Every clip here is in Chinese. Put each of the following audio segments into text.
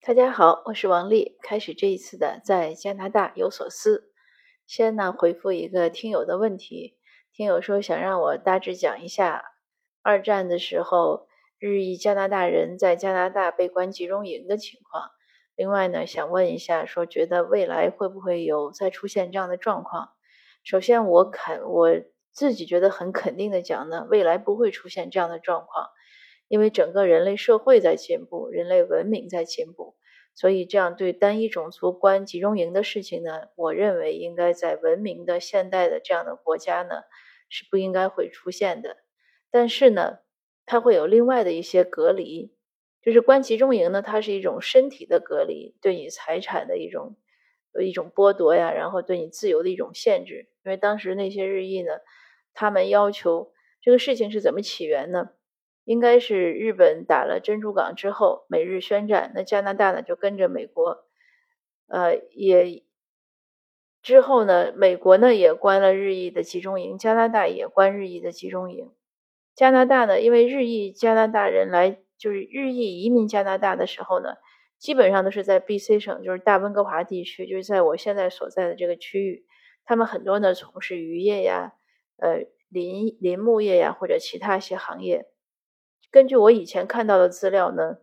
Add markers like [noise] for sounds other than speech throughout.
大家好，我是王丽。开始这一次的在加拿大有所思，先呢回复一个听友的问题。听友说想让我大致讲一下二战的时候日裔加拿大人在加拿大被关集中营的情况。另外呢，想问一下，说觉得未来会不会有再出现这样的状况？首先，我肯我自己觉得很肯定的讲呢，未来不会出现这样的状况。因为整个人类社会在进步，人类文明在进步，所以这样对单一种族关集中营的事情呢，我认为应该在文明的现代的这样的国家呢是不应该会出现的。但是呢，它会有另外的一些隔离，就是关集中营呢，它是一种身体的隔离，对你财产的一种一种剥夺呀，然后对你自由的一种限制。因为当时那些日裔呢，他们要求这个事情是怎么起源呢？应该是日本打了珍珠港之后，美日宣战，那加拿大呢就跟着美国，呃，也之后呢，美国呢也关了日裔的集中营，加拿大也关日裔的集中营。加拿大呢，因为日裔加拿大人来就是日裔移民加拿大的时候呢，基本上都是在 B.C 省，就是大温哥华地区，就是在我现在所在的这个区域，他们很多呢从事渔业呀、呃林林木业呀或者其他一些行业。根据我以前看到的资料呢，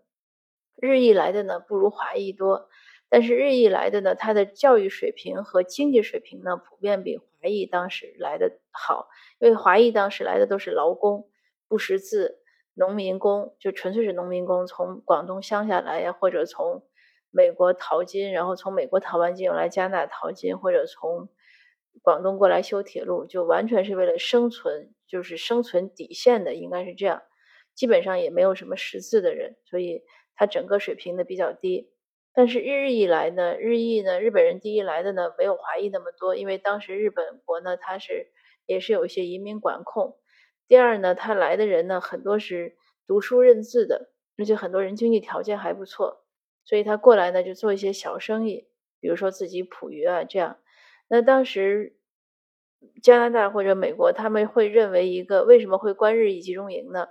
日裔来的呢不如华裔多，但是日裔来的呢，他的教育水平和经济水平呢，普遍比华裔当时来的好。因为华裔当时来的都是劳工，不识字，农民工，就纯粹是农民工，从广东乡下来呀，或者从美国淘金，然后从美国淘完金又来加拿大淘金，或者从广东过来修铁路，就完全是为了生存，就是生存底线的，应该是这样。基本上也没有什么识字的人，所以他整个水平呢比较低。但是日裔来呢，日裔呢，日本人第一来的呢没有华裔那么多，因为当时日本国呢它是也是有一些移民管控。第二呢，他来的人呢很多是读书认字的，而且很多人经济条件还不错，所以他过来呢就做一些小生意，比如说自己捕鱼啊这样。那当时加拿大或者美国他们会认为一个为什么会关日裔集中营呢？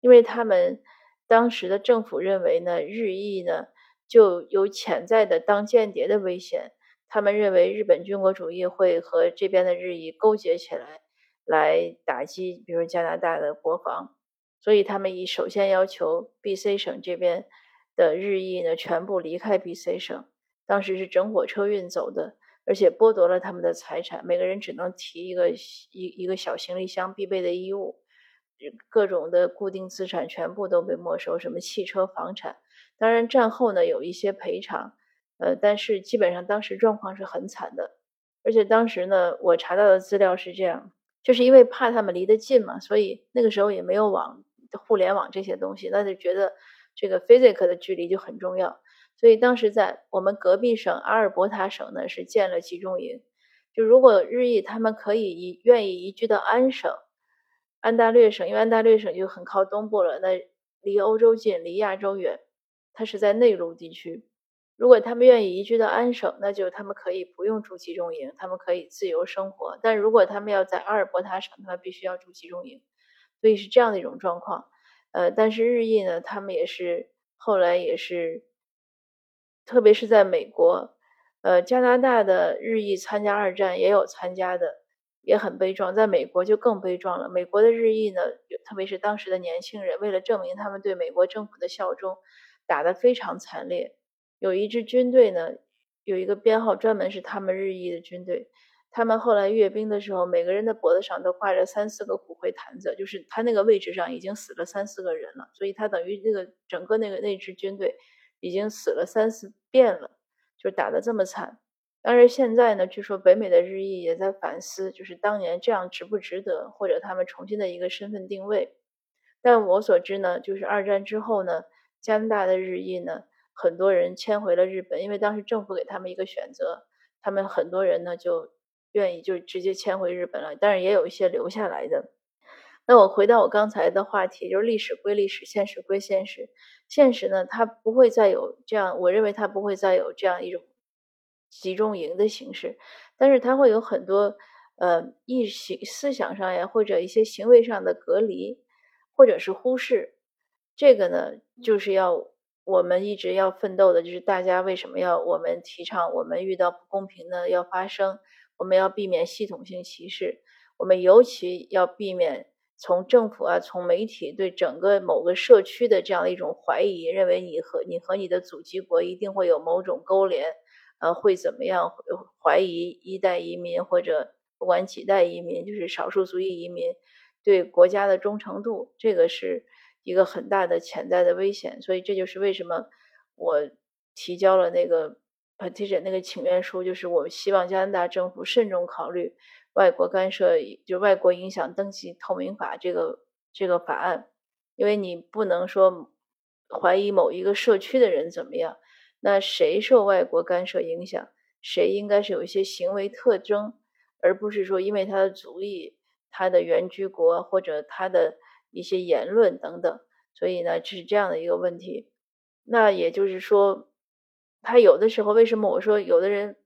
因为他们当时的政府认为呢，日裔呢就有潜在的当间谍的危险。他们认为日本军国主义会和这边的日裔勾结起来，来打击，比如加拿大的国防。所以他们以首先要求 B.C 省这边的日裔呢全部离开 B.C 省。当时是整火车运走的，而且剥夺了他们的财产，每个人只能提一个一一个小行李箱必备的衣物。各种的固定资产全部都被没收，什么汽车、房产。当然战后呢有一些赔偿，呃，但是基本上当时状况是很惨的。而且当时呢，我查到的资料是这样，就是因为怕他们离得近嘛，所以那个时候也没有网、互联网这些东西，那就觉得这个 physical 的距离就很重要。所以当时在我们隔壁省阿尔伯塔省呢，是建了集中营。就如果日裔他们可以移愿意移居到安省。安大略省，因为安大略省就很靠东部了，那离欧洲近，离亚洲远，它是在内陆地区。如果他们愿意移居到安省，那就他们可以不用住集中营，他们可以自由生活。但如果他们要在阿尔伯塔省，他们必须要住集中营，所以是这样的一种状况。呃，但是日裔呢，他们也是后来也是，特别是在美国，呃，加拿大的日裔参加二战也有参加的。也很悲壮，在美国就更悲壮了。美国的日裔呢，特别是当时的年轻人，为了证明他们对美国政府的效忠，打得非常惨烈。有一支军队呢，有一个编号专门是他们日裔的军队。他们后来阅兵的时候，每个人的脖子上都挂着三四个骨灰坛子，就是他那个位置上已经死了三四个人了，所以他等于那个整个那个那支军队已经死了三四遍了，就打得这么惨。但是现在呢，据说北美的日裔也在反思，就是当年这样值不值得，或者他们重新的一个身份定位。但我所知呢，就是二战之后呢，加拿大的日裔呢，很多人迁回了日本，因为当时政府给他们一个选择，他们很多人呢就愿意就直接迁回日本了。但是也有一些留下来的。那我回到我刚才的话题，就是历史归历史，现实归现实。现实呢，它不会再有这样，我认为它不会再有这样一种。集中营的形式，但是它会有很多呃意识思想上呀，或者一些行为上的隔离，或者是忽视。这个呢，就是要我们一直要奋斗的就是大家为什么要我们提倡我们遇到不公平的要发声，我们要避免系统性歧视，我们尤其要避免从政府啊从媒体对整个某个社区的这样的一种怀疑，认为你和你和你的祖籍国一定会有某种勾连，呃会怎么样怀疑一代移民或者不管几代移民就是少数族裔移民对国家的忠诚度，这个是。一个很大的潜在的危险，所以这就是为什么我提交了那个 petition 那个请愿书，就是我希望加拿大政府慎重考虑外国干涉，就外国影响登记透明法这个这个法案，因为你不能说怀疑某一个社区的人怎么样，那谁受外国干涉影响，谁应该是有一些行为特征，而不是说因为他的族裔、他的原居国或者他的。一些言论等等，所以呢，这是这样的一个问题。那也就是说，他有的时候为什么我说有的人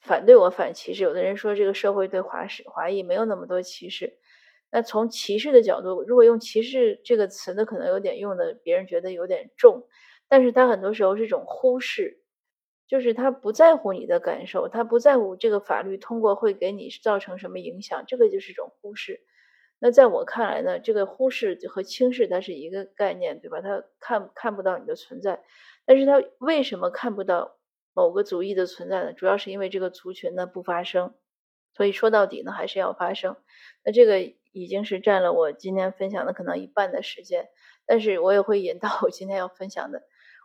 反对我反歧视，有的人说这个社会对华史华裔没有那么多歧视。那从歧视的角度，如果用歧视这个词呢，可能有点用的，别人觉得有点重。但是他很多时候是一种忽视，就是他不在乎你的感受，他不在乎这个法律通过会给你造成什么影响，这个就是一种忽视。那在我看来呢，这个忽视和轻视它是一个概念，对吧？他看看不到你的存在，但是他为什么看不到某个族裔的存在呢？主要是因为这个族群呢不发声，所以说到底呢还是要发声。那这个已经是占了我今天分享的可能一半的时间，但是我也会引到我今天要分享的。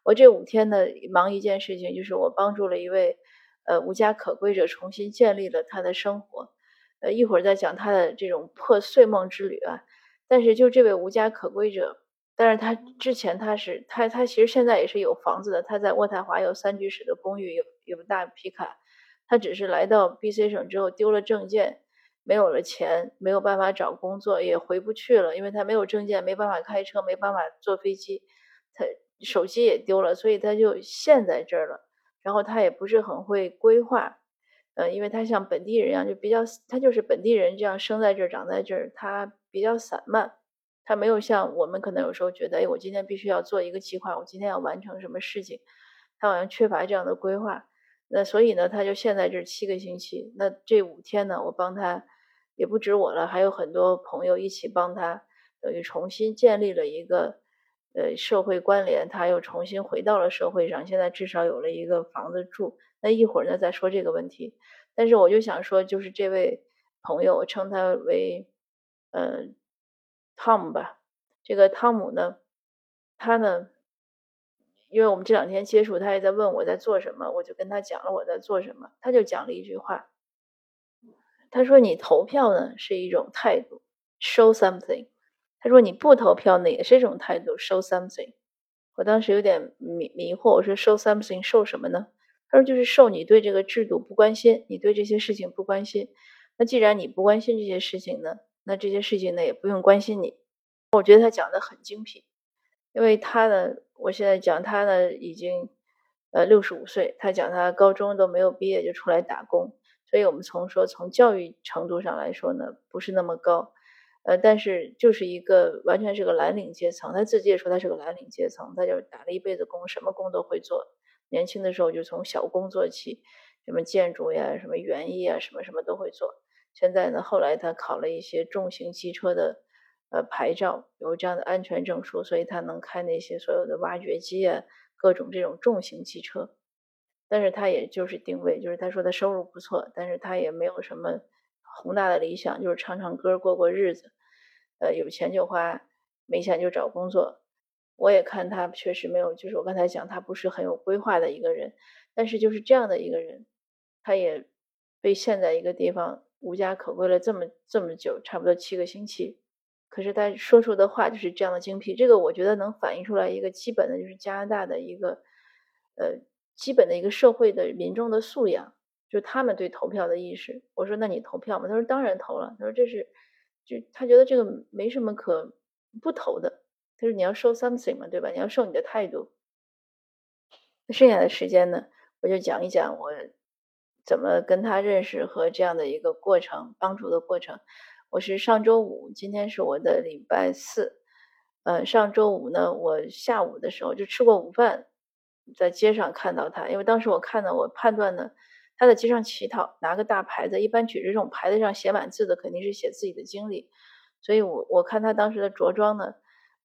我这五天呢忙一件事情，就是我帮助了一位呃无家可归者重新建立了他的生活。呃，一会儿再讲他的这种破碎梦之旅啊。但是就这位无家可归者，但是他之前他是他他其实现在也是有房子的，他在渥太华有三居室的公寓，有有大皮卡。他只是来到 BC 省之后丢了证件，没有了钱，没有办法找工作，也回不去了，因为他没有证件，没办法开车，没办法坐飞机，他手机也丢了，所以他就陷在这儿了。然后他也不是很会规划。呃，因为他像本地人一样，就比较他就是本地人这样生在这儿、长在这儿，他比较散漫，他没有像我们可能有时候觉得，哎，我今天必须要做一个计划，我今天要完成什么事情，他好像缺乏这样的规划。那所以呢，他就现在这七个星期，那这五天呢，我帮他也不止我了，还有很多朋友一起帮他，等于重新建立了一个呃社会关联，他又重新回到了社会上，现在至少有了一个房子住。那一会儿呢再说这个问题，但是我就想说，就是这位朋友，我称他为呃汤姆吧。这个汤姆呢，他呢，因为我们这两天接触，他也在问我在做什么，我就跟他讲了我在做什么。他就讲了一句话，他说：“你投票呢是一种态度，show something。”他说：“你不投票呢也是一种态度，show something。”我当时有点迷迷惑，我说：“show something，受什么呢？”他说：“就是受你对这个制度不关心，你对这些事情不关心。那既然你不关心这些事情呢，那这些事情呢也不用关心你。”我觉得他讲的很精辟，因为他呢，我现在讲他呢已经呃六十五岁，他讲他高中都没有毕业就出来打工，所以我们从说从教育程度上来说呢，不是那么高，呃，但是就是一个完全是个蓝领阶层。他自己也说他是个蓝领阶层，他就打了一辈子工，什么工都会做。年轻的时候就从小工做起，什么建筑呀、什么园艺啊、什么什么都会做。现在呢，后来他考了一些重型机车的呃牌照，有这样的安全证书，所以他能开那些所有的挖掘机啊，各种这种重型机车。但是他也就是定位，就是他说他收入不错，但是他也没有什么宏大的理想，就是唱唱歌过过日子。呃，有钱就花，没钱就找工作。我也看他确实没有，就是我刚才讲他不是很有规划的一个人，但是就是这样的一个人，他也被陷在一个地方无家可归了这么这么久，差不多七个星期。可是他说出的话就是这样的精辟，这个我觉得能反映出来一个基本的，就是加拿大的一个呃基本的一个社会的民众的素养，就是他们对投票的意识。我说那你投票吗？他说当然投了。他说这是就他觉得这个没什么可不投的。他说：“你要 show something 嘛，对吧？你要 show 你的态度。那剩下的时间呢，我就讲一讲我怎么跟他认识和这样的一个过程，帮助的过程。我是上周五，今天是我的礼拜四。呃，上周五呢，我下午的时候就吃过午饭，在街上看到他，因为当时我看到，我判断呢，他在街上乞讨，拿个大牌子，一般举着这种牌子上写满字的，肯定是写自己的经历，所以我我看他当时的着装呢，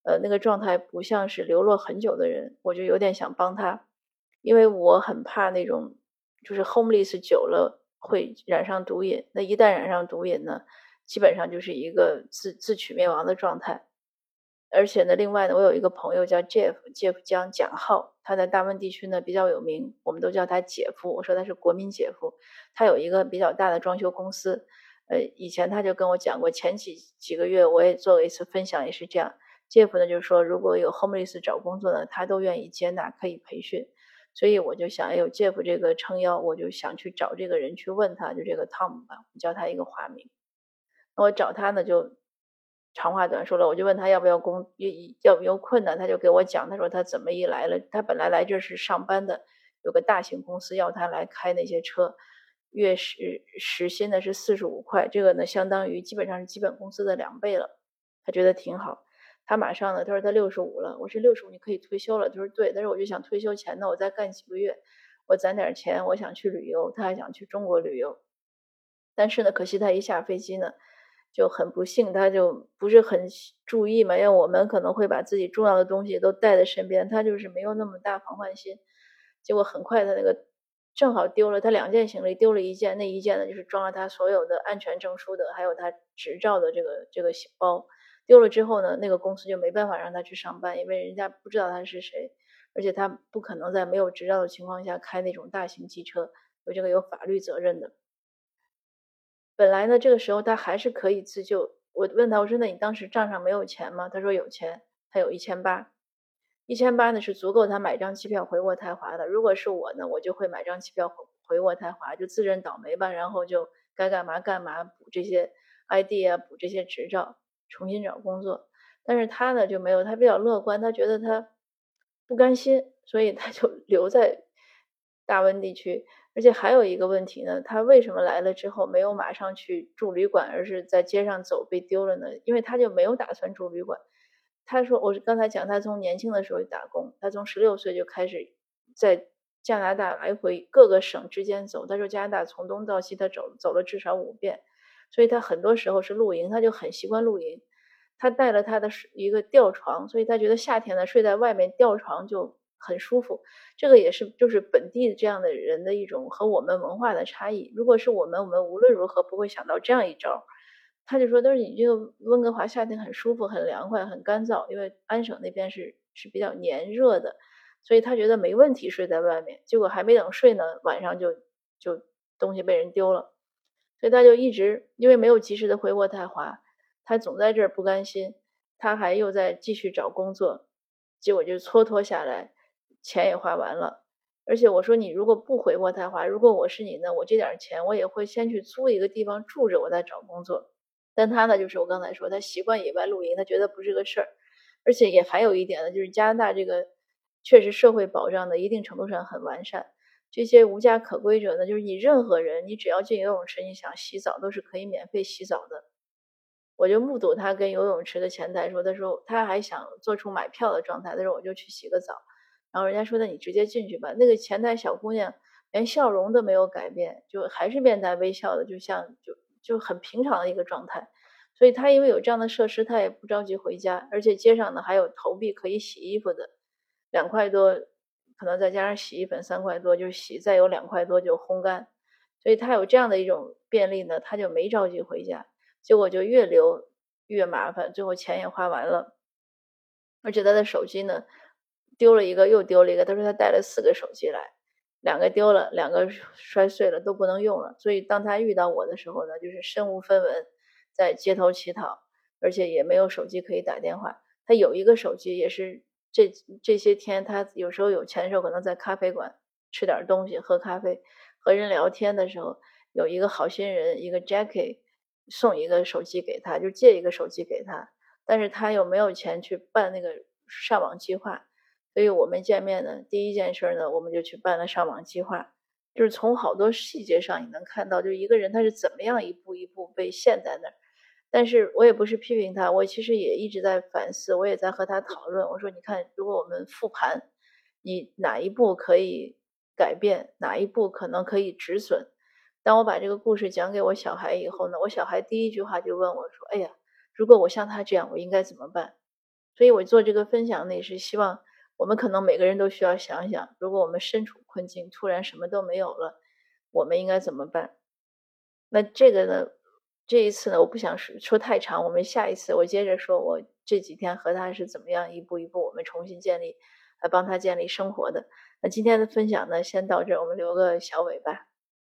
呃，那个状态不像是流落很久的人，我就有点想帮他，因为我很怕那种就是 homeless 久了会染上毒瘾，那一旦染上毒瘾呢，基本上就是一个自自取灭亡的状态。而且呢，另外呢，我有一个朋友叫 Jeff，Jeff 江蒋浩，他在大温地区呢比较有名，我们都叫他姐夫。我说他是国民姐夫。他有一个比较大的装修公司，呃，以前他就跟我讲过，前几几个月我也做过一次分享，也是这样。Jeff 呢就是说，如果有 homeless 找工作呢，他都愿意接纳，可以培训。所以我就想，哎，有 Jeff 这个撑腰，我就想去找这个人去问他，就这个 Tom 吧，我叫他一个化名。那我找他呢就。长话短说了，我就问他要不要工，要不要困难，他就给我讲，他说他怎么一来了，他本来来这是上班的，有个大型公司要他来开那些车，月时时薪呢是四十五块，这个呢相当于基本上是基本工资的两倍了，他觉得挺好。他马上呢，他说他六十五了，我说六十五你可以退休了，他说对，但是我就想退休前呢，我再干几个月，我攒点钱，我想去旅游，他还想去中国旅游，但是呢，可惜他一下飞机呢。就很不幸，他就不是很注意嘛，因为我们可能会把自己重要的东西都带在身边，他就是没有那么大防范心。结果很快他那个正好丢了，他两件行李丢了一件，那一件呢就是装了他所有的安全证书的，还有他执照的这个这个包。丢了之后呢，那个公司就没办法让他去上班，因为人家不知道他是谁，而且他不可能在没有执照的情况下开那种大型机车，有这个有法律责任的。本来呢，这个时候他还是可以自救。我问他，我说：“那你当时账上没有钱吗？”他说：“有钱，他有一千八，一千八呢是足够他买张机票回渥太华的。如果是我呢，我就会买张机票回回渥太华，就自认倒霉吧，然后就该干嘛干嘛，补这些 ID 啊，补这些执照，重新找工作。但是他呢就没有，他比较乐观，他觉得他不甘心，所以他就 [laughs] 留在大温地区。”而且还有一个问题呢，他为什么来了之后没有马上去住旅馆，而是在街上走被丢了呢？因为他就没有打算住旅馆。他说：“我刚才讲，他从年轻的时候打工，他从十六岁就开始在加拿大来回各个省之间走。他说加拿大从东到西他走走了至少五遍，所以他很多时候是露营，他就很习惯露营。他带了他的一个吊床，所以他觉得夏天呢睡在外面吊床就。”很舒服，这个也是就是本地这样的人的一种和我们文化的差异。如果是我们，我们无论如何不会想到这样一招。他就说：“但是你这个温哥华夏天很舒服、很凉快、很干燥，因为安省那边是是比较炎热的，所以他觉得没问题睡在外面。结果还没等睡呢，晚上就就东西被人丢了，所以他就一直因为没有及时的回渥太华，他总在这儿不甘心，他还又在继续找工作，结果就蹉跎下来。”钱也花完了，而且我说你如果不回渥太华，如果我是你呢，我这点钱我也会先去租一个地方住着，我再找工作。但他呢，就是我刚才说，他习惯野外露营，他觉得不是个事儿。而且也还有一点呢，就是加拿大这个确实社会保障的一定程度上很完善。这些无家可归者呢，就是你任何人，你只要进游泳池，你想洗澡都是可以免费洗澡的。我就目睹他跟游泳池的前台说，他说他还想做出买票的状态，他说我就去洗个澡。然后人家说：“那你直接进去吧。”那个前台小姑娘连笑容都没有改变，就还是面带微笑的，就像就就很平常的一个状态。所以她因为有这样的设施，她也不着急回家。而且街上呢还有投币可以洗衣服的，两块多，可能再加上洗衣粉三块多就洗，再有两块多就烘干。所以她有这样的一种便利呢，她就没着急回家。结果就越留越麻烦，最后钱也花完了，而且她的手机呢。丢了一个，又丢了一个。他说他带了四个手机来，两个丢了，两个摔碎了，都不能用了。所以当他遇到我的时候呢，就是身无分文，在街头乞讨，而且也没有手机可以打电话。他有一个手机，也是这这些天他有时候有钱的时候，可能在咖啡馆吃点东西，喝咖啡，和人聊天的时候，有一个好心人，一个 Jackie 送一个手机给他，就借一个手机给他，但是他又没有钱去办那个上网计划。所以我们见面呢，第一件事呢，我们就去办了上网计划。就是从好多细节上，你能看到，就一个人他是怎么样一步一步被陷在那儿。但是我也不是批评他，我其实也一直在反思，我也在和他讨论。我说，你看，如果我们复盘你哪一步可以改变，哪一步可能可以止损。当我把这个故事讲给我小孩以后呢，我小孩第一句话就问我说：“哎呀，如果我像他这样，我应该怎么办？”所以，我做这个分享呢，也是希望我们可能每个人都需要想想，如果我们身处困境，突然什么都没有了，我们应该怎么办？那这个呢，这一次呢，我不想说说太长，我们下一次我接着说，我这几天和他是怎么样一步一步我们重新建立，来帮他建立生活的。那今天的分享呢，先到这，我们留个小尾巴。